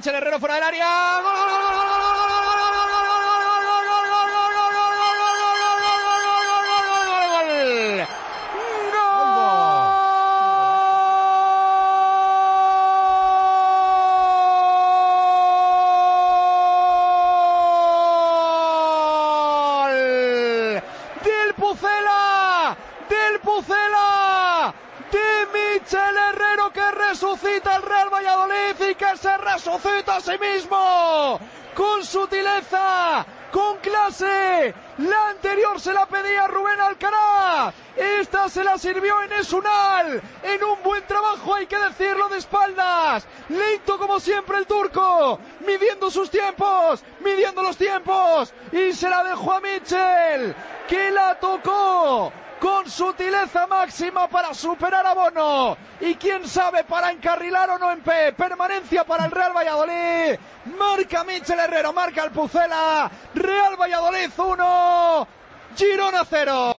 Michel Herrero fuera del área. ¡Gol, gol, gol, gol, gol! del Pucela, del Pucela, de Michel Herrero que resucita el Real Valladolid y que se resucita a sí mismo con sutileza, con clase. La anterior se la pedía Rubén Alcaraz. Se la sirvió en Esunal. En un buen trabajo, hay que decirlo, de espaldas. Lento como siempre el turco. Midiendo sus tiempos. Midiendo los tiempos. Y se la dejó a Mitchell. Que la tocó con sutileza máxima para superar a Bono y quién sabe para encarrilar o no en P. Permanencia para el Real Valladolid. Marca Michel Herrero, marca el Pucela. Real Valladolid 1, Girona 0.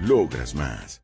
Logras más.